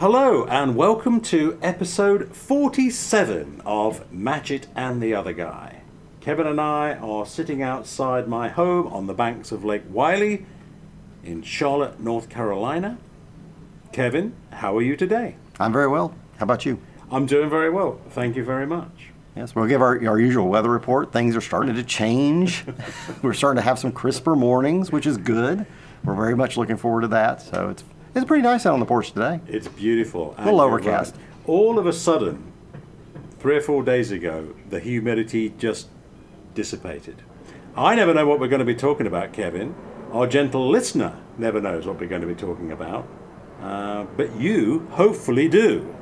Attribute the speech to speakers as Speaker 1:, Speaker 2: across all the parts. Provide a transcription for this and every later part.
Speaker 1: Hello, and welcome to episode 47 of Matchett and the Other Guy. Kevin and I are sitting outside my home on the banks of Lake Wylie in Charlotte, North Carolina. Kevin, how are you today?
Speaker 2: I'm very well. How about you?
Speaker 1: I'm doing very well. Thank you very much.
Speaker 2: Yes, we'll give our, our usual weather report. Things are starting to change. We're starting to have some crisper mornings, which is good. We're very much looking forward to that. So it's it's pretty nice out on the porch today.
Speaker 1: It's beautiful.
Speaker 2: A little overcast.
Speaker 1: right. All of a sudden, three or four days ago, the humidity just dissipated. I never know what we're going to be talking about, Kevin. Our gentle listener never knows what we're going to be talking about. Uh, but you hopefully do.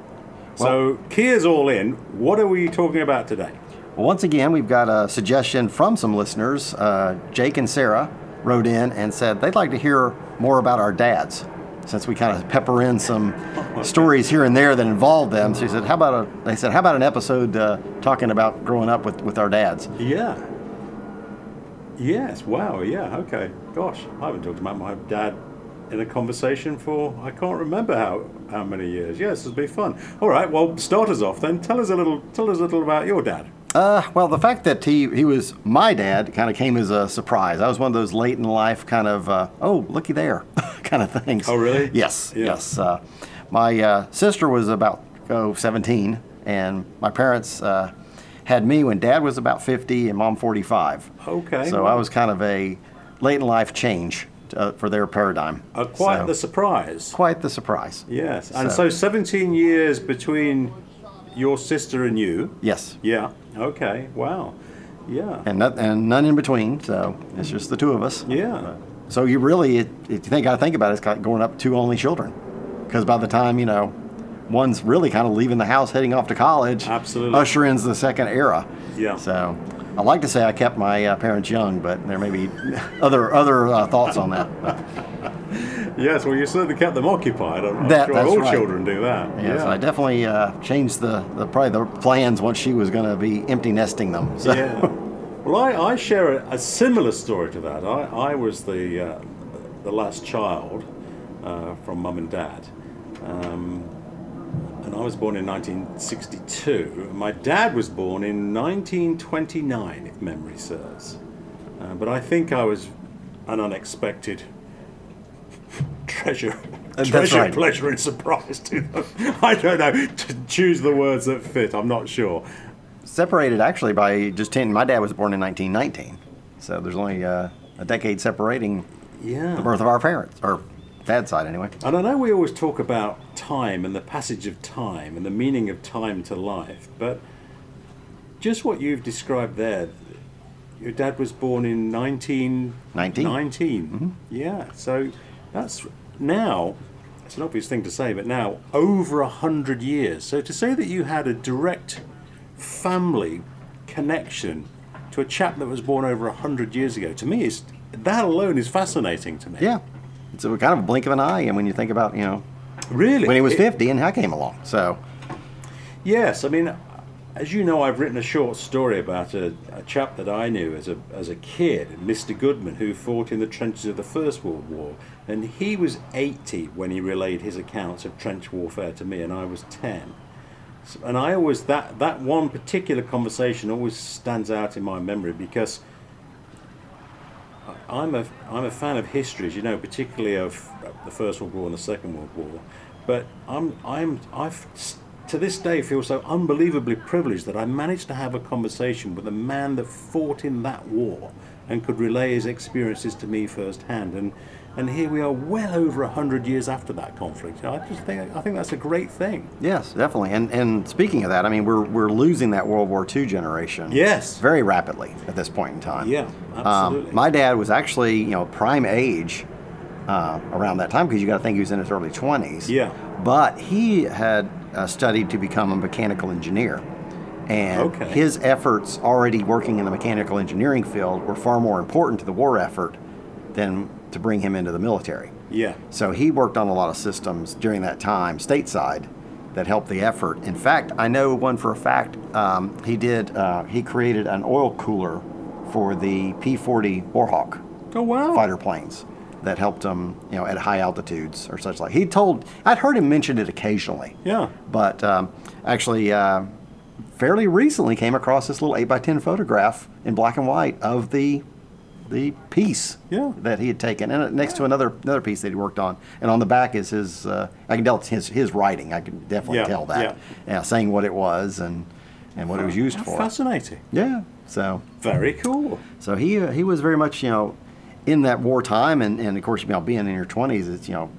Speaker 1: so, Kia's all in. What are we talking about today?
Speaker 2: Well, once again, we've got a suggestion from some listeners. Uh, Jake and Sarah wrote in and said they'd like to hear more about our dads, since we kind of pepper in some stories here and there that involve them. So he said, "How about a?" They said, "How about an episode uh, talking about growing up with, with our dads?"
Speaker 1: Yeah. Yes, wow, yeah, okay. Gosh, I haven't talked about my dad in a conversation for I can't remember how, how many years. Yes, it'll be fun. All right, well, start us off then. Tell us a little tell us a little about your dad.
Speaker 2: Uh, well, the fact that he, he was my dad kind of came as a surprise. I was one of those late in life kind of, uh, oh, looky there kind of things.
Speaker 1: Oh, really?
Speaker 2: Yes,
Speaker 1: Yeah.
Speaker 2: yes. Uh, my uh, sister was about oh, 17, and my parents uh, had me when dad was about 50 and mom 45.
Speaker 1: Okay.
Speaker 2: So I was kind of a late in life change uh, for their paradigm.
Speaker 1: Uh, quite
Speaker 2: So,
Speaker 1: the surprise.
Speaker 2: quite the surprise.
Speaker 1: Yes. And so,
Speaker 2: So-
Speaker 1: 17 years between your sister and you.
Speaker 2: Yes.
Speaker 1: Yeah. Okay. Wow. Yeah.
Speaker 2: And, not, and none in between, so it's just the two of us.
Speaker 1: Yeah.
Speaker 2: So you really, if you think, got to think about it, it's like going up two only children, because by the time you know, one's really kind of leaving the house, heading off to college.
Speaker 1: Absolutely.
Speaker 2: Usher ins the second era.
Speaker 1: Yeah.
Speaker 2: So I like to say I kept my uh, parents young, but there may be other other uh, thoughts on that.
Speaker 1: Yes. Well, you certainly kept them occupied. I'm,
Speaker 2: That-
Speaker 1: sure
Speaker 2: that's
Speaker 1: all
Speaker 2: right.
Speaker 1: children do that.
Speaker 2: yeah, I definitely uh, changed the, the probably the plans once she was going to be empty nesting them. So.
Speaker 1: Yeah. Well, I, I share a, a similar story to that. I, I was the uh, the last child uh, from mum and dad, um, and I was born in 1962. My dad was born in 1929, if memory serves. Uh, but I think I was an unexpected treasure.
Speaker 2: That's
Speaker 1: Treasure,
Speaker 2: right.
Speaker 1: pleasure, and surprise to them. I don't know. To choose the words that fit, I'm not sure.
Speaker 2: Separated actually by just 10. My dad was born in 1919. So there's only uh, a decade separating
Speaker 1: Yeah.
Speaker 2: the birth of our parents, or dad's side anyway.
Speaker 1: And I know we always talk about time and the passage of time and the meaning of time to life, but just what you've described there, your dad was born in 19...
Speaker 2: 19.
Speaker 1: 19. Mm-hmm. Yeah, so that's now, it's an obvious thing to say, but now over a hundred years. So to say that you had a direct family connection to a chap that was born over a hundred years ago, to me, is that alone is fascinating to me.
Speaker 2: Yeah. It's a kind of a blink of an eye, and when you think about, you know,
Speaker 1: Really?
Speaker 2: when he was
Speaker 1: It-
Speaker 2: 50 and I came along. So,
Speaker 1: Yes, I mean, as you know, I've written a short story about a, a chap that I knew as a as a kid, Mr. Goodman, who fought in the trenches of the First World War, and he was 80 when he relayed his accounts of trench warfare to me, and I was 10. So- and I always that that one particular conversation always stands out in my memory because I'm a I'm a fan of histories, you know, particularly of uh, the First World War and the Second World War. But I'm I'm I've to this day feel so unbelievably privileged that I managed to have a conversation with a man that fought in that war and could relay his experiences to me firsthand. And and here we are, well over a hundred years after that conflict. I just think I think that's a great thing.
Speaker 2: yes, definitely. And and speaking of that, I mean, we're, we're losing that World War II generation
Speaker 1: Yes.
Speaker 2: very rapidly at this point in time.
Speaker 1: Yeah, absolutely.
Speaker 2: Um, my dad was actually, you know, prime age uh, around that time because you got to think he was in his early 20s.
Speaker 1: Yeah.
Speaker 2: But he had uh, studied to become a mechanical engineer. And
Speaker 1: Okay.
Speaker 2: his efforts already working in the mechanical engineering field were far more important to the war effort than to bring him into the military.
Speaker 1: Yeah.
Speaker 2: So he worked on a lot of systems during that time, stateside, that helped the effort. In fact, I know one for a fact. Um, he did. Uh, he created an oil cooler for the P-40 Warhawk
Speaker 1: Oh wow.
Speaker 2: fighter planes. that helped him, you know, at high altitudes or such like. He told I'd heard him mention it occasionally.
Speaker 1: Yeah.
Speaker 2: But um, actually, uh, fairly recently came across this little eight by ten photograph in black and white of the the piece
Speaker 1: Yeah.
Speaker 2: that he had taken, and next to another another piece that he worked on, and on the back is his. Uh, I can tell it's his his writing. I can definitely
Speaker 1: Yeah,
Speaker 2: tell that.
Speaker 1: yeah.
Speaker 2: yeah, saying what it was and and what it was used for.
Speaker 1: Fascinating.
Speaker 2: Yeah. So
Speaker 1: Very cool.
Speaker 2: so he uh, he was very much you know in that wartime, and, and of course you know being in your twenties, it's you know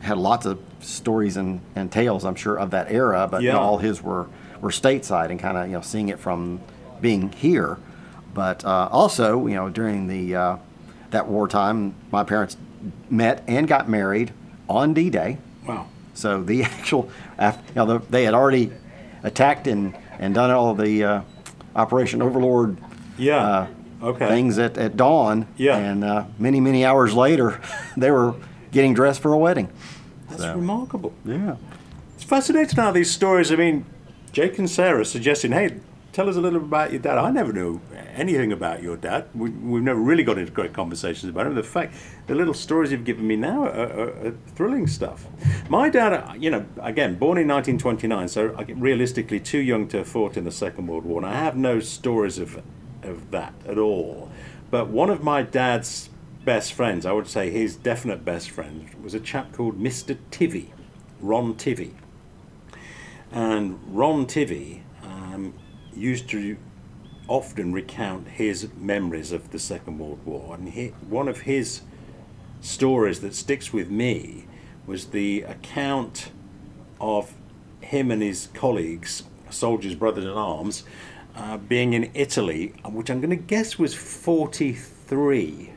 Speaker 2: had lots of stories and, and tales I'm sure of that era, but you know, all his were were stateside and kind of you know seeing it from being here, but uh, also you know during the uh, that wartime, my parents met and got married on D-Day.
Speaker 1: Wow.
Speaker 2: So the actual, you know, the, they had already attacked and, and done all the uh, Operation Overlord
Speaker 1: Yeah.
Speaker 2: uh,
Speaker 1: okay.
Speaker 2: things at, at dawn.
Speaker 1: Yeah.
Speaker 2: And uh, many, many hours later, they were getting dressed for a wedding.
Speaker 1: That's
Speaker 2: So-
Speaker 1: remarkable.
Speaker 2: Yeah.
Speaker 1: It's fascinating how these stories. I mean, Jake and Sarah suggesting, "Hey, tell us a little about your dad." I never knew anything about your dad. We, we've never really got into great conversations about him. The fact, the little stories you've given me now are, are, are thrilling stuff. My dad, uh, you know, again, born in 1929, so realistically too young to have fought in the Second World War, and I have no stories of of that at all. But one of my dad's best friends, I would say his definite best friend, was a chap called Mr. Tivy, Ron Tivy. And Ron Tivy um, used to often recount his memories of the Second World War. And he, one of his stories that sticks with me was the account of him and his colleagues, soldiers, brothers in arms, uh, being in Italy, which I'm going to guess was 43.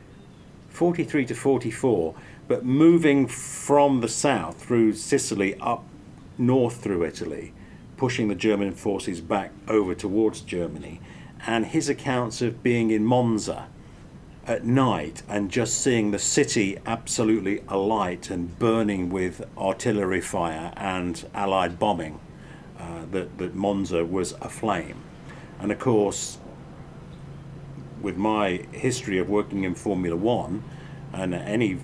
Speaker 1: 43 to 44, but moving from the south through Sicily up north through Italy, pushing the German forces back over towards Germany, and his accounts of being in Monza at night and just seeing the city absolutely alight and burning with artillery fire and Allied bombing, uh, that, that Monza was aflame. And of course, with my history of working in Formula One, and any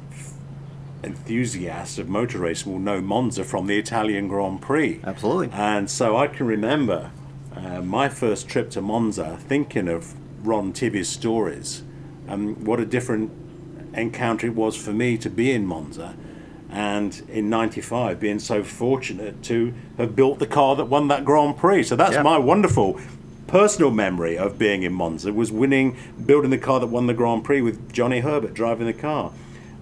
Speaker 1: enthusiast of motor racing will know Monza from the Italian Grand Prix.
Speaker 2: Absolutely.
Speaker 1: And so I can remember uh, my first trip to Monza thinking of Ron Tivy's stories and what a different encounter it was for me to be in Monza. And in '95, being so fortunate to have built the car that won that Grand Prix. So that's
Speaker 2: Yeah.
Speaker 1: my wonderful personal memory of being in Monza was winning, building the car that won the Grand Prix with Johnny Herbert driving the car.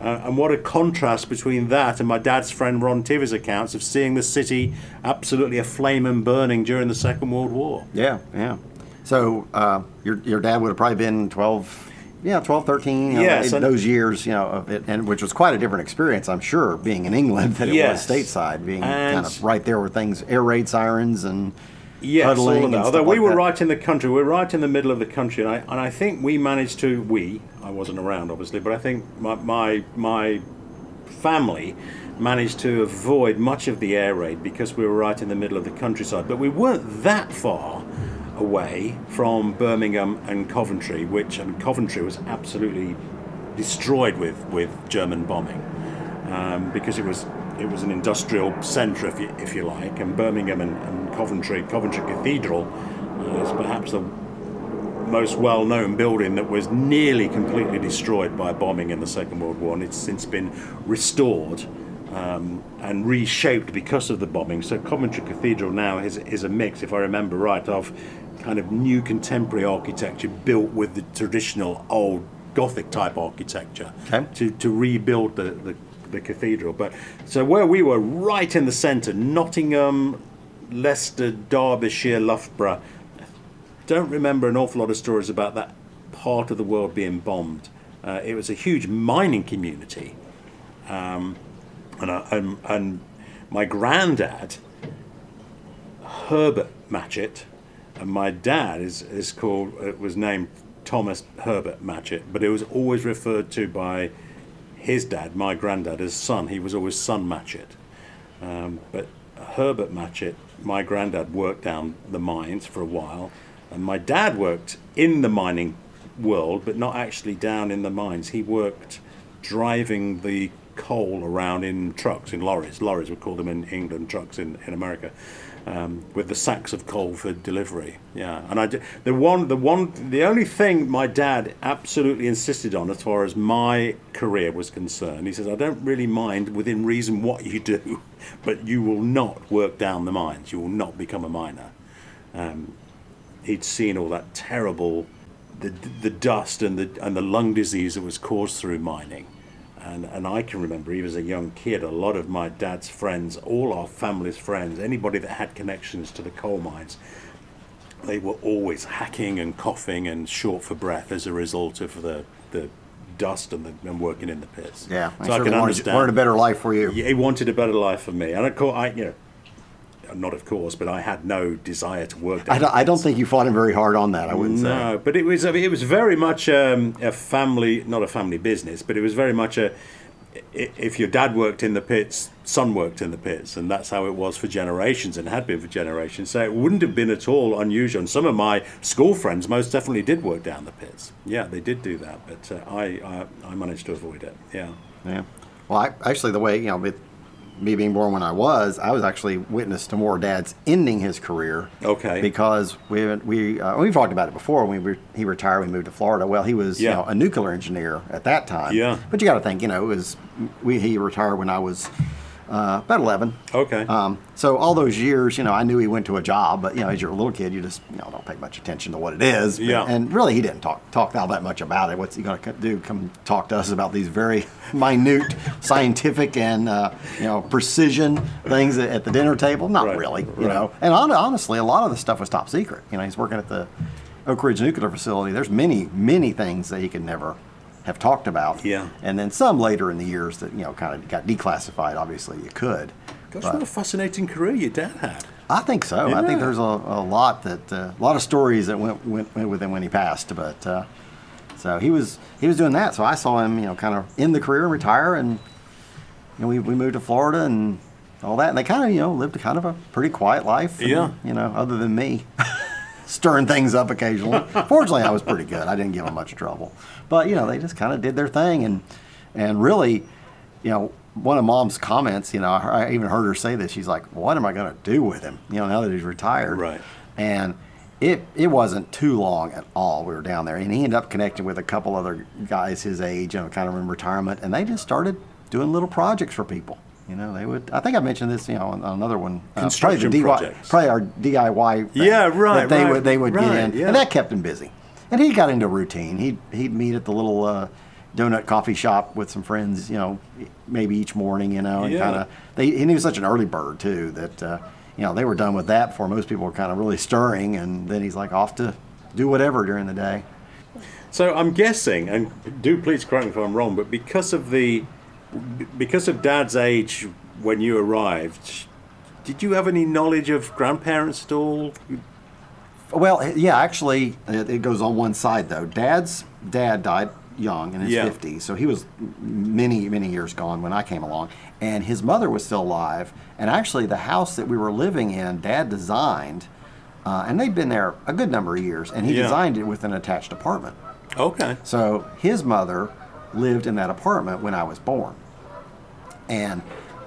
Speaker 1: Uh, and what a contrast between that and my dad's friend Ron Tivy's accounts of seeing the city absolutely aflame and burning during the Second World War.
Speaker 2: Yeah, yeah. So uh, your your dad would have probably been 12, yeah, 12, 13, you know,
Speaker 1: Yes,
Speaker 2: those years, you know, of it, and which was quite a different experience, I'm sure, being in England than it
Speaker 1: Yes.
Speaker 2: was stateside, being kind of right there with things, air raid sirens and
Speaker 1: Yes, all of that. Although we
Speaker 2: like
Speaker 1: were
Speaker 2: that.
Speaker 1: right in the country, we were right in the middle of the country, and I, and I think we managed to. We, I wasn't around, obviously, but I think my my, my family managed to avoid much of the air raid because we were right in the middle of the countryside. But we weren't that far away from Birmingham and Coventry, which and Coventry was absolutely destroyed with, with German bombing um, because it was it was an industrial centre, if you, if you like, and Birmingham and, and Coventry, Coventry Cathedral uh, is perhaps the most well-known building that was nearly completely destroyed by bombing in the Second World War, and it's since been restored um, and reshaped because of the bombing. So Coventry Cathedral now is, is a mix, if I remember right, of kind of new contemporary architecture built with the traditional old Gothic type architecture
Speaker 2: Okay.
Speaker 1: to, to rebuild the, the, the cathedral. But so where we were right in the centre, Nottingham, Leicester, Derbyshire, Loughborough. Don't remember an awful lot of stories about that part of the world being bombed. Uh, it was a huge mining community, um, and, I, and and my granddad Herbert Matchett, and my dad is is called uh, was named Thomas Herbert Matchett, but it was always referred to by his dad, my granddad, as son. He was always son Matchett. Um, but Herbert Matchett, my granddad worked down the mines for a while, and my dad worked in the mining world, but not actually down in the mines. He worked driving the coal around in trucks, in lorries. Lorries, we call them in England, trucks in, in America, um, with the sacks of coal for delivery. Yeah, and I, the one, the one, the only thing my dad absolutely insisted on as far as my career was concerned, he says, I don't really mind within reason what you do, but you will not work down the mines. You will not become a miner. Um, he'd seen all that terrible, the the dust and the and the lung disease that was caused through mining and, and I can remember, even as a young kid, a lot of my dad's friends, all our family's friends, anybody that had connections to the coal mines, they were always hacking and coughing and short for breath as a result of the, the dust and, the, and working in the pits.
Speaker 2: Yeah,
Speaker 1: so I can
Speaker 2: wanted,
Speaker 1: understand.
Speaker 2: wanted a better life for you.
Speaker 1: Yeah, he wanted a better life for me, and of course, I you know, not of course, but I had no desire to work.
Speaker 2: I don't, I don't think you fought him very hard on that. I wouldn't
Speaker 1: no,
Speaker 2: say.
Speaker 1: No, but it was it was very much um, a family, not a family business, but it was very much a if your dad worked in the pits, son worked in the pits, and that's how it was for generations and had been for generations. So it wouldn't have been at all unusual. And some of my school friends most definitely did work down the pits. Yeah, they did do that, but uh, I, I I managed to avoid it. Yeah.
Speaker 2: Yeah. Well, I, actually, the way you know, with me being born when I was, I was actually witness to more dads ending his career.
Speaker 1: Okay.
Speaker 2: Because we we uh, we've talked about it before. When we re- he retired, we moved to Florida. Well, he was
Speaker 1: Yeah.
Speaker 2: you know, a nuclear engineer at that time.
Speaker 1: Yeah.
Speaker 2: But you got to think, you know, it was we he retired when I was uh, about eleven.
Speaker 1: Okay.
Speaker 2: Um, so all those years, you know, I knew he went to a job, but you know, as you're a little kid, you just you know don't pay much attention to what it is. But-
Speaker 1: Yeah.
Speaker 2: And really, he didn't talk talk all that much about it. What's he going to do? Come talk to us about these very minute, scientific, and uh, you know, precision things at the dinner table? Not
Speaker 1: Right,
Speaker 2: really. You
Speaker 1: right.
Speaker 2: know, and hon- honestly, a lot of the stuff was top secret. You know, he's working at the Oak Ridge Nuclear Facility. There's many, many things that he could never have talked about.
Speaker 1: Yeah.
Speaker 2: And then some later in the years that you know kind of got declassified. Obviously, you could.
Speaker 1: Gosh,
Speaker 2: But-
Speaker 1: what a fascinating career your dad had.
Speaker 2: I think so. I think there's a, a lot that uh, a lot of stories that went, went went with him when he passed. But uh, so he was he was doing that. So I saw him, you know, kind of in the career and retire, and you know, we we moved to Florida and all that. And they kind of you know lived kind of a pretty quiet life. and,
Speaker 1: Yeah.
Speaker 2: You know, other than me. Stirring things up occasionally. Fortunately, I was pretty good. I didn't give them much trouble. But you know, they just kind of did their thing, and and really, you know, one of mom's comments, you know, I even heard her say this. She's like, "What am I going to do with him?" You know, now that he's retired.
Speaker 1: Right.
Speaker 2: And it it wasn't too long at all. We were down there, and he ended up connecting with a couple other guys his age, you know, kind of in retirement, and they just started doing little projects for people. You know, they would. I think I mentioned this, you know, on, on another one. uh,
Speaker 1: Construction
Speaker 2: probably DIY
Speaker 1: projects.
Speaker 2: Probably our DIY. Thing
Speaker 1: Yeah, right,
Speaker 2: That they
Speaker 1: right,
Speaker 2: would they would get in,
Speaker 1: yeah.
Speaker 2: and that kept him busy. And he got into routine. He'd he'd meet at the little uh, donut coffee shop with some friends, you know, maybe each morning, you know, and
Speaker 1: Yeah.
Speaker 2: kind of. They and he was such an early bird too that uh, you know they were done with that before most people were kind of really stirring, and then he's like off to do whatever during the day.
Speaker 1: So I'm guessing, and do please correct me if I'm wrong, but because of the because of Dad's age when you arrived, did you have any knowledge of grandparents at all?
Speaker 2: Well, yeah, actually, it, goes on one side though. Dad's dad died young in his
Speaker 1: Yeah.
Speaker 2: 50s, so he was many, many years gone when I came along. And his mother was still alive. And actually, the house that we were living in, Dad designed, uh, and they'd been there a good number of years, and he
Speaker 1: Yeah.
Speaker 2: designed it with an attached apartment.
Speaker 1: Okay.
Speaker 2: So his mother lived in that apartment when I was born. And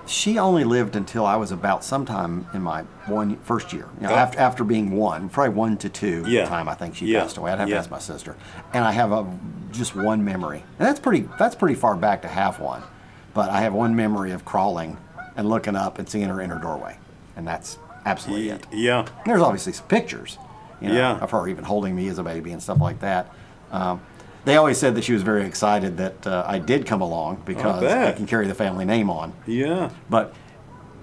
Speaker 2: she only lived until I was about sometime in my one first year. You know,
Speaker 1: Oh.
Speaker 2: after, after being one, probably one to two
Speaker 1: Yeah.
Speaker 2: time I think she
Speaker 1: Yeah.
Speaker 2: passed away. I'd have
Speaker 1: Yeah.
Speaker 2: to ask my sister. And I have a just one memory. And that's pretty that's pretty far back to have one. But I have one memory of crawling and looking up and seeing her in her doorway. And that's absolutely it.
Speaker 1: Yeah.
Speaker 2: There's obviously some pictures, you know,
Speaker 1: Yeah.
Speaker 2: of her even holding me as a baby and stuff like that. Um, they always said that she was very excited that uh, I did come along because I,
Speaker 1: bet.
Speaker 2: can carry the family name on.
Speaker 1: Yeah.
Speaker 2: But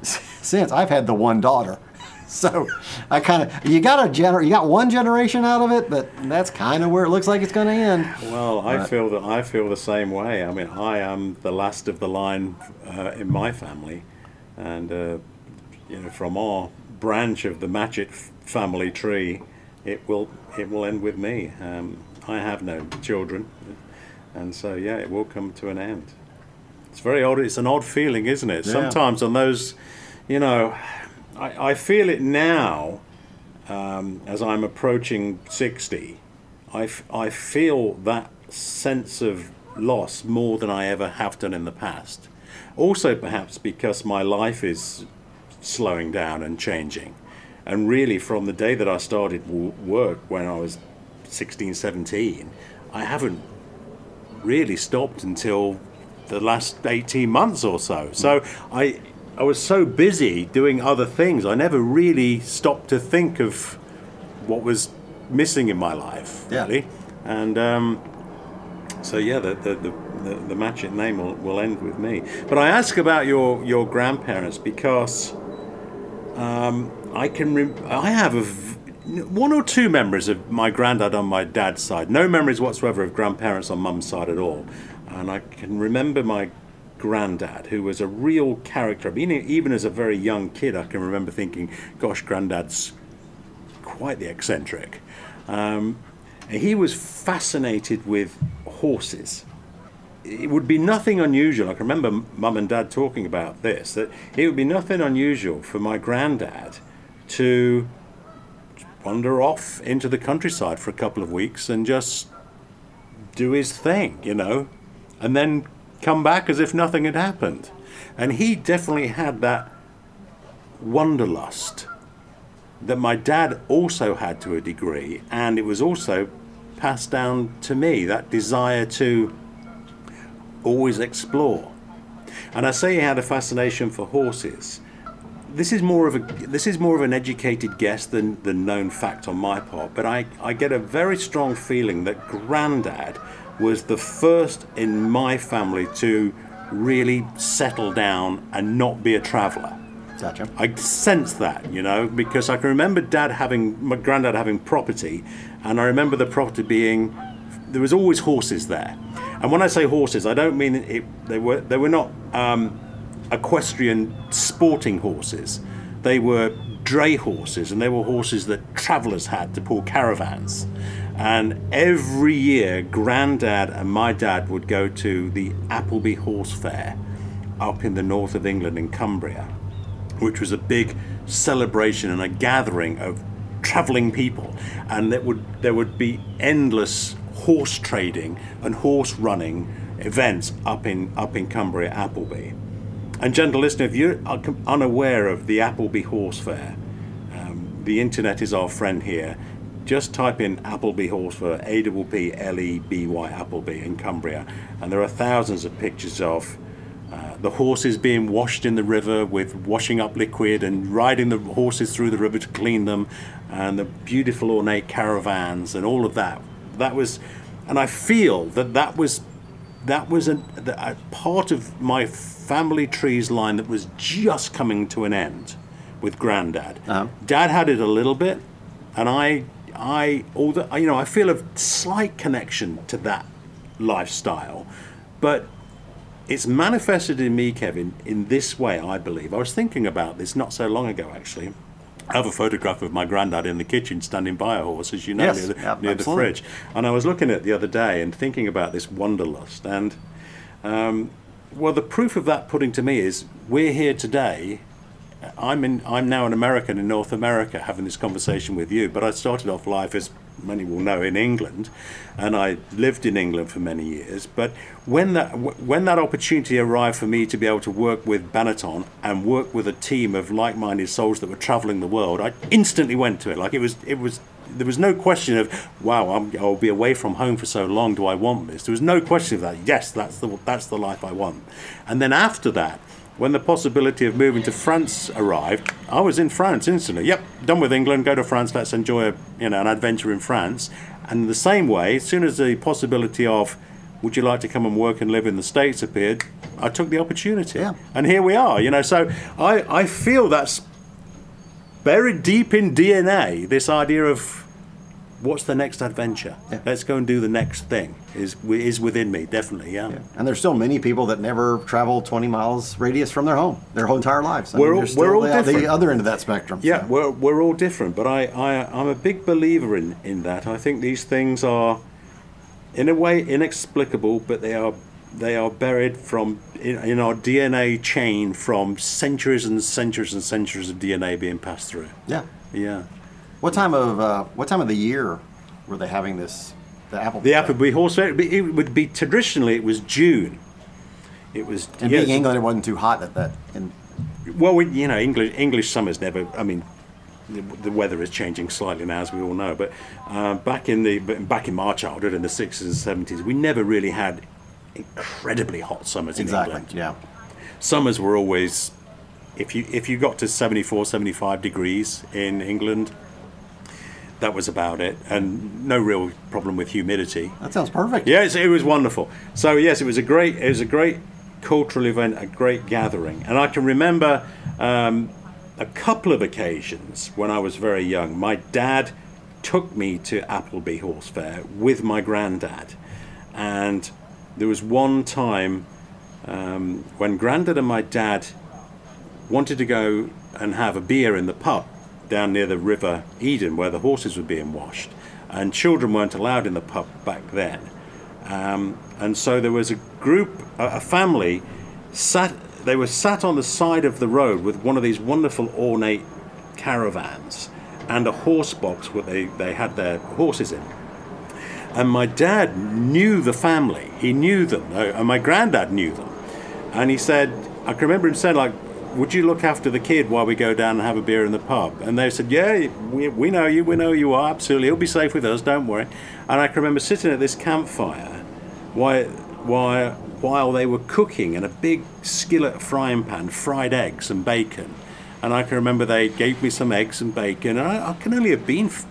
Speaker 2: since I've had the one daughter, so I kind of you got a gener you got one generation out of it, but that's kind of where it looks like it's going to end.
Speaker 1: Well, I
Speaker 2: Right.
Speaker 1: feel that I feel the same way. I mean, I am the last of the line uh, in my family, and uh, you know, from our branch of the Matchett family tree, it will it will end with me. Um, I have no children, and so yeah, it will come to an end. It's very odd. It's an odd feeling, isn't it?
Speaker 2: Yeah.
Speaker 1: Sometimes on those, you know, I, I feel it now um, as I'm approaching 60. I, f- I feel that sense of loss more than I ever have done in the past. Also, perhaps because my life is slowing down and changing. And really, from the day that I started w- work when I was 16, 17, I haven't really stopped until the last 18 months or so. So I, I was so busy doing other things, I never really stopped to think of what was missing in my life,
Speaker 2: Yeah.
Speaker 1: really. And um, so, yeah, the, the, the, the, the Matchett name will, will end with me. But I ask about your, your grandparents because um, I can rem- I have a one or two memories of my granddad on my dad's side. No memories whatsoever of grandparents on mum's side at all. And I can remember my granddad, who was a real character. I mean, even as a very young kid, I can remember thinking, "Gosh, granddad's quite the eccentric." Um, he was fascinated with horses it would be nothing unusual. I can remember mum and dad talking about this that it would be nothing unusual for my granddad to wander off into the countryside for a couple of weeks and just do his thing, you know, and then come back as if nothing had happened. And he definitely had that wanderlust that my dad also had to a degree, and it was also passed down to me that desire to always explore. And I say he had a fascination for horses. This is more of a this is more of an educated guess than than known fact on my part, but I, I get a very strong feeling that Grandad was the first in my family to really settle down and not be a traveller.
Speaker 2: Gotcha.
Speaker 1: I sense that, you know, because I can remember dad having, my granddad having property, and I remember the property being, there was always horses there. And when I say horses, I don't mean it, they were they were not um, equestrian sporting horses. They were dray horses, and they were horses that travellers had to pull caravans. And every year, Grandad and my dad would go to the Appleby Horse Fair up in the north of England in Cumbria which was a big celebration and a gathering of traveling people and there would there would be endless horse trading and horse running events up in up in Cumbria Appleby and gentle listener if you're unaware of the Appleby Horse Fair um, the internet is our friend here. Just type in Appleby Horse Fair A W P L E B Y Appleby in Cumbria and there are thousands of pictures of uh, the horses being washed in the river with washing up liquid and riding the horses through the river to clean them and the beautiful ornate caravans and all of that. That was and i feel that that was that was a, a part of my family trees line that was just coming to an end with granddad
Speaker 2: Uh-huh.
Speaker 1: dad had it a little bit and i i although you know i feel a slight connection to that lifestyle but it's manifested in me, Kevin, in this way, I believe. I was thinking about this not so long ago, actually. I have a photograph of my granddad in the kitchen standing by a horse, as you know,
Speaker 2: Yes,
Speaker 1: near, the, near the fridge. And I was looking at it the other day and thinking about this wanderlust. And, um, well, the proof of that putting to me is we're here today. I'm, in, I'm now an American in North America having this conversation with you, but I started off life, as many will know, in England, and I lived in England for many years. But when that, when that opportunity arrived for me to be able to work with Benetton and work with a team of like minded souls that were traveling the world, I instantly went to it. Like it was, it was there was no question of, wow, I'm, I'll be away from home for so long. Do I want this? There was no question of that. Yes, that's the that's the life I want. And then after that, when the possibility of moving to France arrived, I was in France instantly. Yep, done with England. Go to France. Let's enjoy a, you know an adventure in France. And the same way, as soon as the possibility of would you like to come and work and live in the States appeared, I took the opportunity.
Speaker 2: Yeah.
Speaker 1: And here we are, you know. So I, I feel that's buried deep in DNA, this idea of what's the next adventure?
Speaker 2: Yeah.
Speaker 1: Let's go and do the next thing is is within me, definitely, yeah.
Speaker 2: And there's still many people that never travel 20 miles radius from their home their whole entire lives. I
Speaker 1: We're all-
Speaker 2: there's
Speaker 1: we're all
Speaker 2: the,
Speaker 1: different.
Speaker 2: the other end of that spectrum.
Speaker 1: Yeah,
Speaker 2: so.
Speaker 1: we're, we're all different, but I, I, I'm a big believer in, in that. I think these things are, in a way, inexplicable, but they are they are buried from in, in our DNA chain from centuries and centuries and centuries of DNA being passed through.
Speaker 2: yeah.
Speaker 1: Yeah.
Speaker 2: What time of uh, what time of the year were they having this the Apple.
Speaker 1: The Appleby Horse Fair. It would be traditionally it was June. It was
Speaker 2: And
Speaker 1: yes.
Speaker 2: being England, it wasn't too hot at that. And
Speaker 1: Well, we, you know, English English summers never. I mean, the, the weather is changing slightly now, as we all know. But uh, back in the back in my childhood, in the sixties and seventies, we never really had incredibly hot summers in
Speaker 2: exactly,
Speaker 1: England.
Speaker 2: yeah.
Speaker 1: Summers were always, if you if you got to 74, 75 degrees in England, that was about it, and no real problem with humidity.
Speaker 2: That sounds perfect.
Speaker 1: Yes, it was wonderful. So yes, it was a great it was a great cultural event, a great gathering, and I can remember um, a couple of occasions when I was very young. My dad took me to Appleby Horse Fair with my granddad, and there was one time um, when granddad and my dad wanted to go and have a beer in the pub down near the River Eden where the horses were being washed, and children weren't allowed in the pub back then. Um, and so there was a group, a, a family, sat. They were sat on the side of the road with one of these wonderful ornate caravans and a horse box where they, they had their horses in. And my dad knew the family. He knew them, uh, and my granddad knew them. And he said, I can remember him saying, like, would you look after the kid while we go down and have a beer in the pub? And they said, yeah, we, we know you, we know you are, absolutely. He'll be safe with us, don't worry. And I can remember sitting at this campfire while, while, while they were cooking in a big skillet frying pan, fried eggs and bacon. And I can remember they gave me some eggs and bacon. And I, I can only have been f-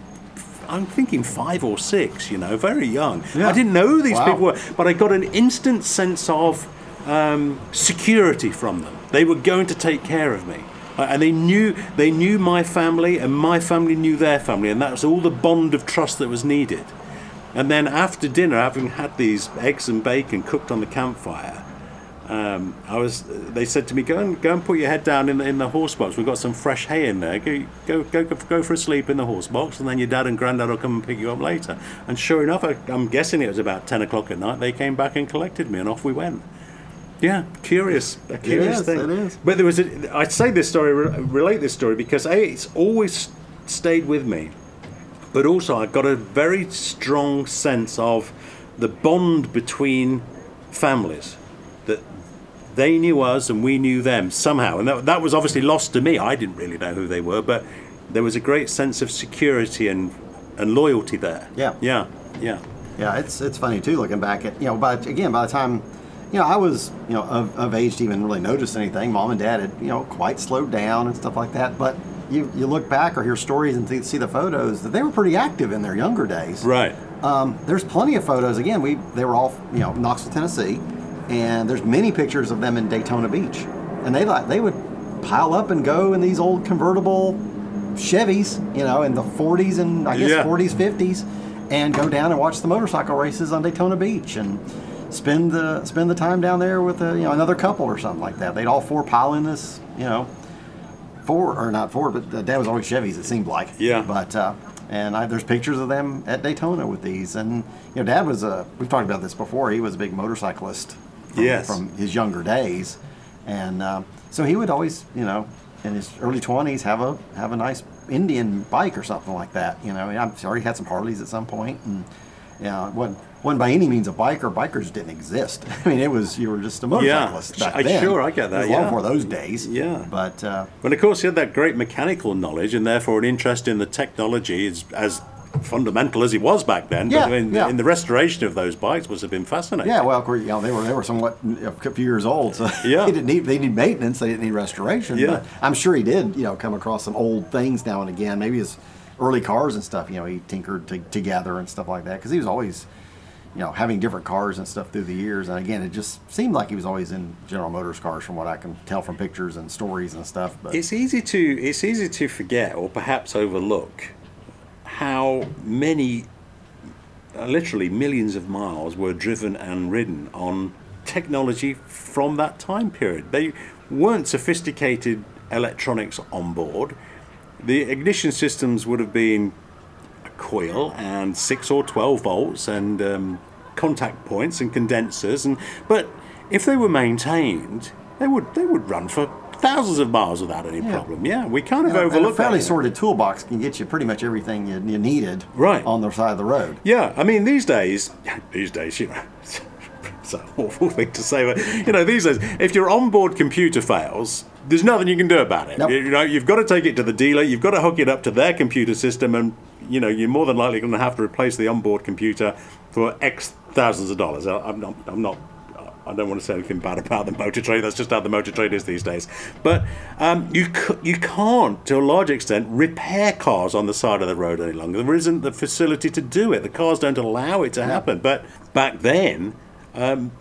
Speaker 1: I'm thinking five or six, you know, very young.
Speaker 2: Yeah.
Speaker 1: I didn't know these
Speaker 2: Wow.
Speaker 1: people were, but I got an instant sense of um, security from them. They were going to take care of me. Uh, And they knew they knew my family, and my family knew their family, and that was all the bond of trust that was needed. And then after dinner, having had these eggs and bacon cooked on the campfire, um, I was. They said to me, "Go and go and put your head down in the, in the horse box. We've got some fresh hay in there. Go, go, go, go for a sleep in the horse box, and then your dad and granddad will come and pick you up later." And sure enough, I, I'm guessing it was about ten o'clock at night. They came back and collected me, and off we went. Yeah, curious, a curious
Speaker 2: is,
Speaker 1: thing.
Speaker 2: it is.
Speaker 1: But there was. A, I say this story, re- relate this story because a, it's always stayed with me but also I got a very strong sense of the bond between families that they knew us and we knew them somehow and that, that was obviously lost to me I didn't really know who they were but there was a great sense of security and and loyalty there
Speaker 2: Yeah.
Speaker 1: yeah yeah
Speaker 2: Yeah, it's it's funny too looking back at you know, but again, by the time you know I was you know of, of age to even really notice anything, mom and dad had you know quite slowed down and stuff like that. But you you look back or hear stories and see, see the photos that they were pretty active in their younger days.
Speaker 1: right
Speaker 2: Um, there's plenty of photos. Again, we they were all you know Knoxville, Tennessee, and there's many pictures of them in Daytona Beach, and they like they would pile up and go in these old convertible Chevys, you know, in the 40s and I guess
Speaker 1: Yeah.
Speaker 2: 40s, 50s, and go down and watch the motorcycle races on Daytona Beach and spend the spend the time down there with a, you know another couple or something like that. They'd all four pile in this, you know, four or not four, but dad was always Chevys. It seemed like.
Speaker 1: Yeah.
Speaker 2: But uh, and I, there's pictures of them at Daytona with these, and you know, dad was a. We've talked about this before. He was a big motorcyclist. From,
Speaker 1: Yes.
Speaker 2: From his younger days, and uh, so he would always, you know, in his early 20s, have a have a nice Indian bike or something like that. You know, I'm sure he had some Harleys at some point, and know, it wasn't wasn't by any means a biker. Bikers didn't exist. I mean, it was you were just a motorcyclist
Speaker 1: Yeah.
Speaker 2: back
Speaker 1: I-
Speaker 2: then.
Speaker 1: sure, I get that,
Speaker 2: It was long
Speaker 1: yeah.
Speaker 2: before those days.
Speaker 1: Yeah.
Speaker 2: But uh,
Speaker 1: But of course, he had that great mechanical knowledge and therefore an interest in the technology as, as fundamental as it was back then.
Speaker 2: Yeah,
Speaker 1: but in,
Speaker 2: yeah.
Speaker 1: in the restoration of those bikes must have been fascinating.
Speaker 2: Yeah, well, of course, you know, they were they were somewhat a few years old, so
Speaker 1: Yeah.
Speaker 2: they didn't need they need maintenance. They didn't need restoration.
Speaker 1: Yeah.
Speaker 2: but I'm sure he did. You know, come across some old things now and again. Maybe his early cars and stuff. You know, he tinkered to, together and stuff like that because he was always, you know, having different cars and stuff through the years. And again, it just seemed like he was always in General Motors cars, from what I can tell from pictures and stories and stuff. But
Speaker 1: It's easy to it's easy to forget or perhaps overlook how many, uh, literally millions of miles were driven and ridden on technology from that time period. They weren't sophisticated electronics on board. The ignition systems would have been a coil and six or twelve volts and um, contact points and condensers and but if they were maintained they would they would run for thousands of miles without any problem. Yeah, we kind of
Speaker 2: You know, and a fairly
Speaker 1: that.
Speaker 2: sorted toolbox can get you pretty much everything you, you needed
Speaker 1: Right.
Speaker 2: on the side of the road.
Speaker 1: Yeah, I mean these days, these days, you know, it's an awful thing to say, but you know, these days, if your onboard computer fails, there's nothing you can do about it.
Speaker 2: Nope.
Speaker 1: You know, you've got to take it to the dealer, you've got to hook it up to their computer system, and you know, you're more than likely going to have to replace the onboard computer for X thousands of dollars. I- I'm not, I'm not. I don't want to say anything bad about the motor trade. That's just how the motor trade is these days. But um, you c- you can't, to a large extent, repair cars on the side of the road any longer. There isn't the facility to do it. The cars don't allow it to happen. But back then, um,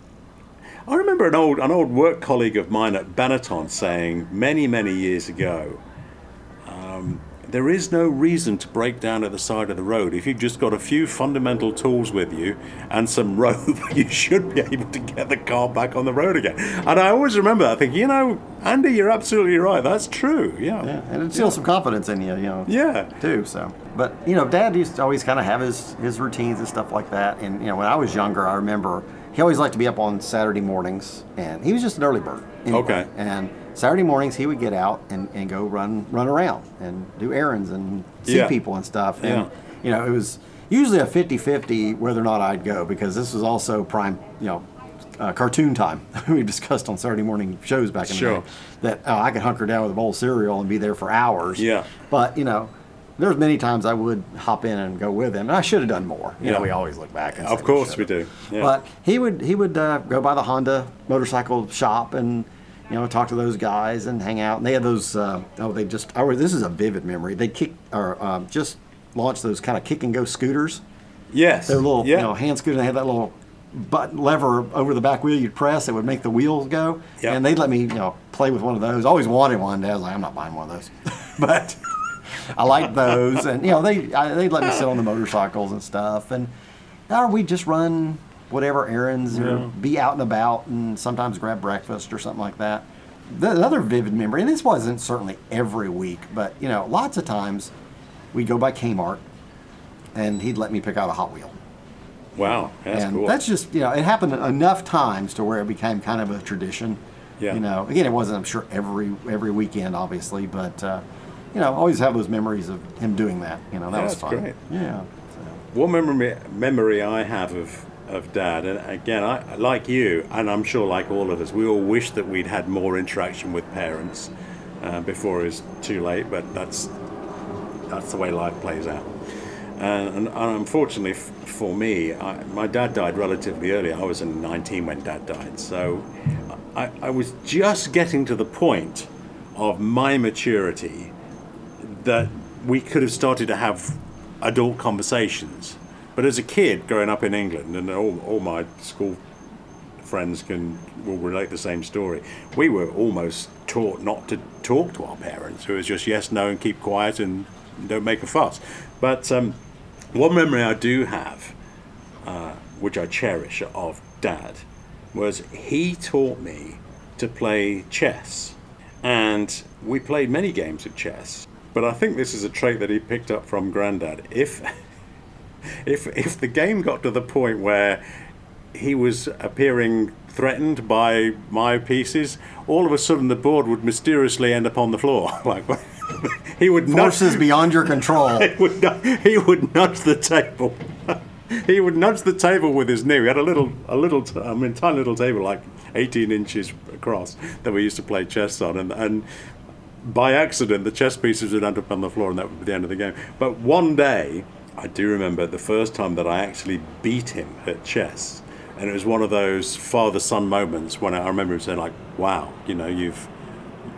Speaker 1: I remember an old an old work colleague of mine at Benetton saying many many years ago, um, there is no reason to break down at the side of the road. If you've just got a few fundamental tools with you and some rope, you should be able to get the car back on the road again. And I always remember that, thinking, you know, Andy, you're absolutely right. That's true. Yeah.
Speaker 2: Yeah, and it instills some confidence in you, you know.
Speaker 1: Yeah.
Speaker 2: Too. So, but you know, Dad used to always kind of have his his routines and stuff like that. And you know, when I was younger, I remember he always liked to be up on Saturday mornings, and he was just an early bird. anyway.
Speaker 1: Okay.
Speaker 2: And Saturday mornings, he would get out and, and go run run around and do errands and see
Speaker 1: Yeah.
Speaker 2: people and stuff. And
Speaker 1: Yeah.
Speaker 2: you know, it was usually a 50-50 whether or not I'd go because this was also prime, you know. Uh, cartoon time we discussed on Saturday morning shows back in
Speaker 1: Sure.
Speaker 2: the day that oh, I could hunker down with a bowl of cereal and be there for hours.
Speaker 1: Yeah.
Speaker 2: But you know, there's many times I would hop in and go with him, and I should have done more. You
Speaker 1: Yeah.
Speaker 2: know, we always look back and
Speaker 1: Of course we
Speaker 2: should've.
Speaker 1: do. Yeah.
Speaker 2: But he would he would uh, go by the Honda motorcycle shop and you know talk to those guys and hang out. And they had those uh, oh they just I was, this is a vivid memory. They kick or um, just launched those kind of kick and go scooters.
Speaker 1: yes.
Speaker 2: They're little
Speaker 1: yeah.
Speaker 2: you know hand scooters. They had that little button lever over the back wheel you'd press that would make the wheels go.
Speaker 1: Yep.
Speaker 2: And they'd let me you know play with one of those. Always wanted one. Dad was like I'm not buying one of those, but. I like those, and you know they I, they'd let me sit on the motorcycles and stuff, and or we'd just run whatever errands or be out and about, and sometimes grab breakfast or something like that. The other vivid memory, and this wasn't certainly every week, but you know, lots of times we'd go by Kmart, and he'd let me pick out a Hot Wheel,
Speaker 1: wow. That's
Speaker 2: and
Speaker 1: cool.
Speaker 2: that's just you know it happened enough times to where it became kind of a tradition.
Speaker 1: Yeah.
Speaker 2: You know, again, it wasn't I'm sure every every weekend, obviously, but uh, you know, always have those memories of him doing that. You know, that
Speaker 1: Yeah,
Speaker 2: was fun.
Speaker 1: great.
Speaker 2: Yeah.
Speaker 1: One memory memory I have of of dad, and again, I like you, and I'm sure like all of us, we all wish that we'd had more interaction with parents uh, before it was too late. But that's that's the way life plays out. And, and, and unfortunately f- for me, I, my dad died relatively early. I was in 19 when dad died, so I, I was just getting to the point of my maturity that we could have started to have adult conversations. But as a kid growing up in England, and all, all my school friends can will relate the same story, we were almost taught not to talk to our parents. It was just yes, no, and keep quiet and don't make a fuss. But um, one memory I do have, uh, which I cherish of Dad, was he taught me to play chess, and we played many games of chess. But I think this is a trait that he picked up from Grandad. If if if the game got to the point where he was appearing threatened by my pieces, all of a sudden the board would mysteriously end up on the floor. like he would nudge,
Speaker 2: Forces beyond your control.
Speaker 1: he would he would nudge the table. he would nudge the table with his knee. We had a little a little I mean tiny little table like 18 inches across that we used to play chess on, and and by accident the chess pieces would end up on the floor, and that would be the end of the game. But one day. I do remember the first time that I actually beat him at chess, and it was one of those father-son moments when I, remember him saying like, "Wow, you know, you've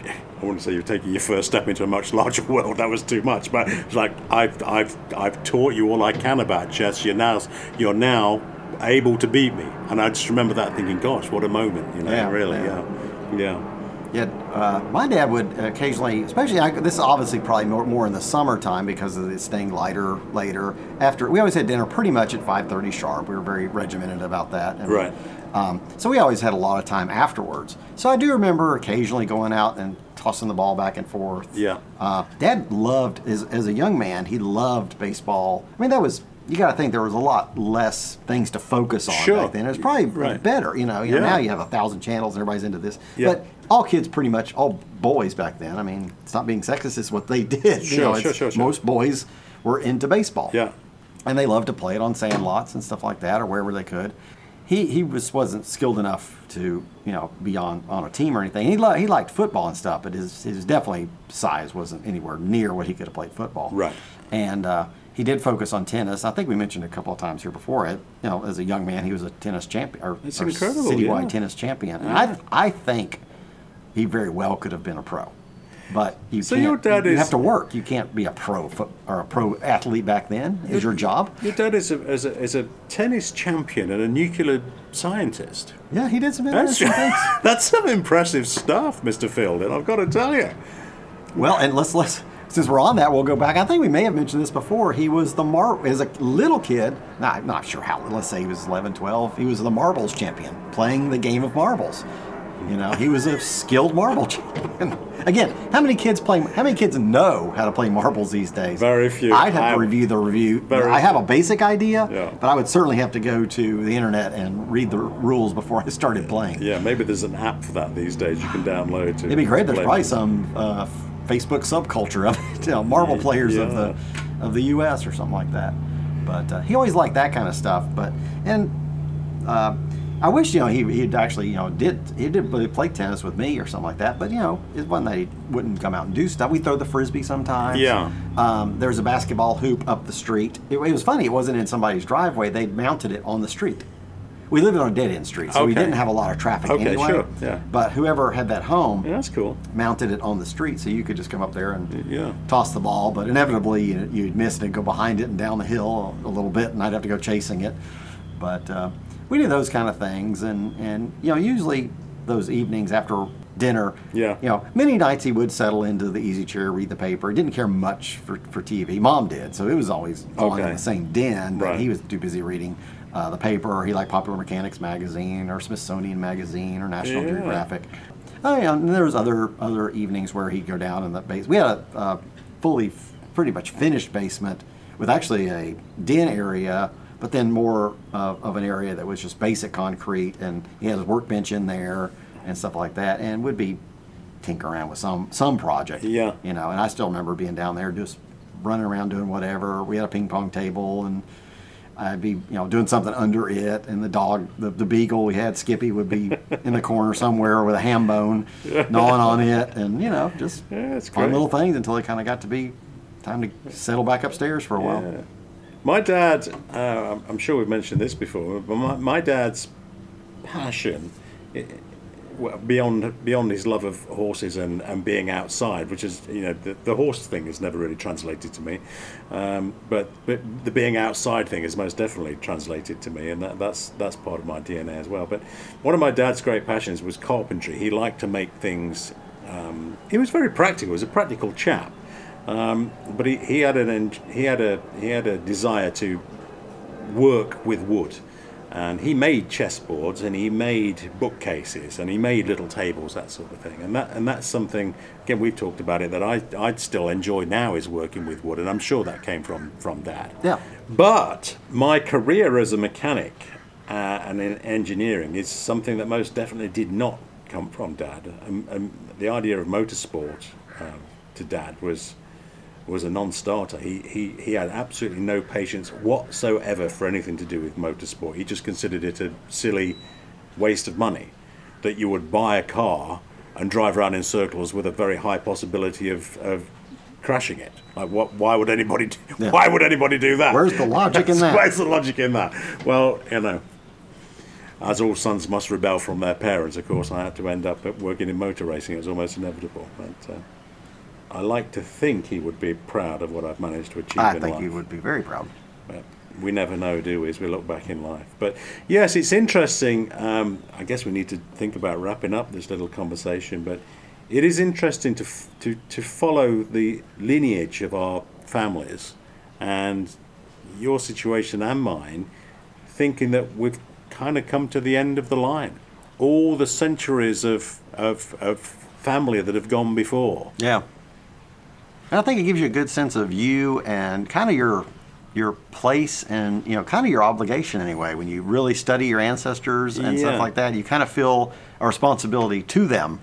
Speaker 1: I wouldn't say you're taking your first step into a much larger world. That was too much. But it's like I've I've I've taught you all I can about chess. You're now you're now able to beat me. And I just remember that thinking, gosh, what a moment. You know,
Speaker 2: Yeah,
Speaker 1: really,
Speaker 2: yeah.
Speaker 1: yeah, yeah.
Speaker 2: Yeah, uh, my dad would occasionally, especially I, this is obviously probably more, more in the summertime because of it staying lighter later. After we always had dinner pretty much at five thirty sharp. We were very regimented about that. And,
Speaker 1: Right.
Speaker 2: Um, so we always had a lot of time afterwards. So I do remember occasionally going out and tossing the ball back and forth.
Speaker 1: Yeah.
Speaker 2: Uh, Dad loved as as a young man. He loved baseball. I mean, that was you got to think there was a lot less things to focus on
Speaker 1: Sure.
Speaker 2: back then. It was probably
Speaker 1: Right.
Speaker 2: better, you know. You know, Now you have a thousand channels and everybody's into this.
Speaker 1: Yeah.
Speaker 2: But all kids, pretty much, all boys back then. I mean, it's not being sexist; it's what they did. you know,
Speaker 1: sure, sure, sure.
Speaker 2: Most boys were into baseball.
Speaker 1: Yeah.
Speaker 2: and they loved to play it on sand lots and stuff like that, or wherever they could. He he was wasn't skilled enough to you know be on, on a team or anything. He li- he liked football and stuff, but his his definitely size wasn't anywhere near what he could have played football.
Speaker 1: Right.
Speaker 2: And uh, he did focus on tennis. I think we mentioned a couple of times here before it. You know, as a young man, he was a tennis champion or,
Speaker 1: It's
Speaker 2: or citywide
Speaker 1: yeah.
Speaker 2: tennis champion. And I I think he very well could have been a pro. But you
Speaker 1: So your dad
Speaker 2: you
Speaker 1: is-
Speaker 2: have to work. You can't be a pro foot, or a pro athlete back then. Is your job?
Speaker 1: Your dad is a, is a, is a tennis champion and a nuclear scientist.
Speaker 2: Yeah, he did some
Speaker 1: That's,
Speaker 2: interesting things.
Speaker 1: that's some impressive stuff, Mr. Fielden, I've got to tell you.
Speaker 2: Well, and let's let's since we're on that, we'll go back. I think we may have mentioned this before. He was the mar as a little kid. Not not sure how. Let's say he was 11, 12. He was the marbles champion, playing the game of marbles. You know, he was a skilled marble champion. Again, how many kids play? How many kids know how to play marbles these days?
Speaker 1: Very few.
Speaker 2: I'd have
Speaker 1: I-
Speaker 2: to review the review. I have a basic idea,
Speaker 1: Yeah.
Speaker 2: but I would certainly have to go to the internet and read the rules before I started playing.
Speaker 1: Yeah, maybe there's an app for that these days you can download. To
Speaker 2: It'd be great. There's probably some uh, Facebook subculture of it, you know, Marvel players of the of the U.S. or something like that. But uh, he always liked that kind of stuff. But and uh, I wish you know he he'd actually you know did he did play- play tennis with me or something like that. But you know it wasn't that he wouldn't come out and do stuff. We throw the frisbee sometimes.
Speaker 1: Yeah.
Speaker 2: Um, there's a basketball hoop up the street. It, it was funny. It wasn't in somebody's driveway. They mounted it on the street. We lived on a dead end street, so we didn't have a lot of traffic
Speaker 1: Okay,
Speaker 2: anyway.
Speaker 1: sure, yeah.
Speaker 2: But whoever had that home
Speaker 1: Yeah, that's cool.
Speaker 2: mounted it on the street, so you could just come up there and
Speaker 1: Yeah.
Speaker 2: toss the ball. But inevitably, you- you'd miss it and go behind it and down the hill a little bit, and I'd have to go chasing it. But uh, we did those kind of things, and and you know, usually those evenings after dinner,
Speaker 1: Yeah.
Speaker 2: you know, many nights he would settle into the easy chair, read the paper. He didn't care much for, for TV. Mom did, so it was always on in the same den. But
Speaker 1: Right.
Speaker 2: he was too busy reading. Uh, the paper, or he liked Popular Mechanics magazine, or Smithsonian magazine, or National
Speaker 1: Yeah.
Speaker 2: Geographic. Oh yeah, and there was other other evenings where he'd go down in the base. We had a uh, fully, pretty much finished basement with actually a den area, but then more uh, of an area that was just basic concrete, and he had his workbench in there and stuff like that, and would be tinker around with some some project.
Speaker 1: Yeah.
Speaker 2: you know. And I still remember being down there just running around doing whatever. We had a ping pong table and. I'd be, you know, doing something under it, and the dog, the, the beagle we had, Skippy, would be in the corner somewhere with a ham bone, gnawing on it, and you know, just
Speaker 1: Yeah,
Speaker 2: fun
Speaker 1: great.
Speaker 2: little things until it kind of got to be time to settle back upstairs for a while.
Speaker 1: Yeah. My dad, uh, I'm- sure we've mentioned this before, but my, my dad's passion, beyond beyond his love of horses and, and being outside, which is you know the, the horse thing is never really translated to me, um, but but the being outside thing is most definitely translated to me, and that, that's that's part of my DNA as well. But one of my dad's great passions was carpentry. He liked to make things. Um, he was very practical. He was a practical chap. Um, but he, he had an he had a he had a desire to work with wood, and he made chessboards and he made bookcases and he made little tables that sort of thing. And that and that's something again we've talked about it that I I'd still enjoy now is working with wood, and I'm sure that came from from Dad.
Speaker 2: Yeah.
Speaker 1: But my career as a mechanic uh, and in engineering is something that most definitely did not come from Dad. Um, um, the idea of motorsport um, to Dad was was a non-starter. He, he he had absolutely no patience whatsoever for anything to do with motorsport. He just considered it a silly waste of money that you would buy a car and drive around in circles with a very high possibility of, of crashing it. Like what? Why would anybody? Do,
Speaker 2: Yeah.
Speaker 1: Why would anybody do that?
Speaker 2: Where's the logic in that?
Speaker 1: Where's the logic in that? Well, you know, as all sons must rebel from their parents. Of course, I had to end up working in motor racing. It was almost inevitable. But uh, I like to think he would be proud of what I've managed to achieve
Speaker 2: I
Speaker 1: in
Speaker 2: think
Speaker 1: life.
Speaker 2: you would be very proud.
Speaker 1: But we never know, do we, as we look back in life. But yes, it's interesting. Um, I guess we need to think about wrapping up this little conversation. But it is interesting to, f- to, to follow the lineage of our families and your situation and mine, thinking that we've kind of come to the end of the line. All the centuries of, of, of family that have gone before.
Speaker 2: Yeah. And I think it gives you a good sense of you and kind of your your place and you know kind of your obligation anyway. When you really study your ancestors and
Speaker 1: Yeah.
Speaker 2: stuff like that you kind of feel a responsibility to them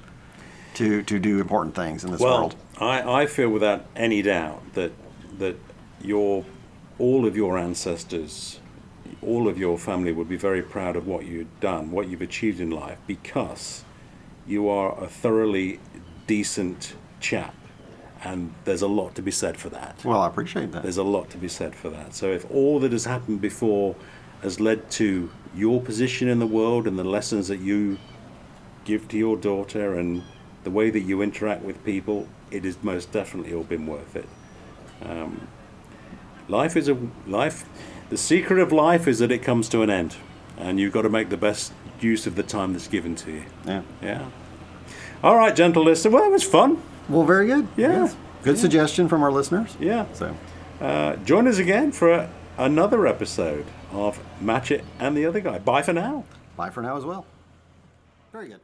Speaker 2: to to do important things in this
Speaker 1: Well,
Speaker 2: world.
Speaker 1: I, I feel without any doubt that that your all of your ancestors, all of your family would be very proud of what you've done, what you've achieved in life, because you are a thoroughly decent chap, and there's a lot to be said for that.
Speaker 2: well i appreciate that
Speaker 1: There's a lot to be said for that. So if all that has happened before has led to your position in the world and the lessons that you give to your daughter and the way that you interact with people, it has most definitely all been worth it. Um, life is a life. The secret of life is that it comes to an end, and you've got to make the best use of the time that's given to you.
Speaker 2: yeah
Speaker 1: Yeah. All right, gentle listener. Well, it was fun.
Speaker 2: Well very good
Speaker 1: Yeah.
Speaker 2: good suggestion from our listeners
Speaker 1: Yeah.
Speaker 2: so
Speaker 1: Uh, join us again for another episode of Matchett and the Other Guy. Bye for now.
Speaker 2: bye for now as well very good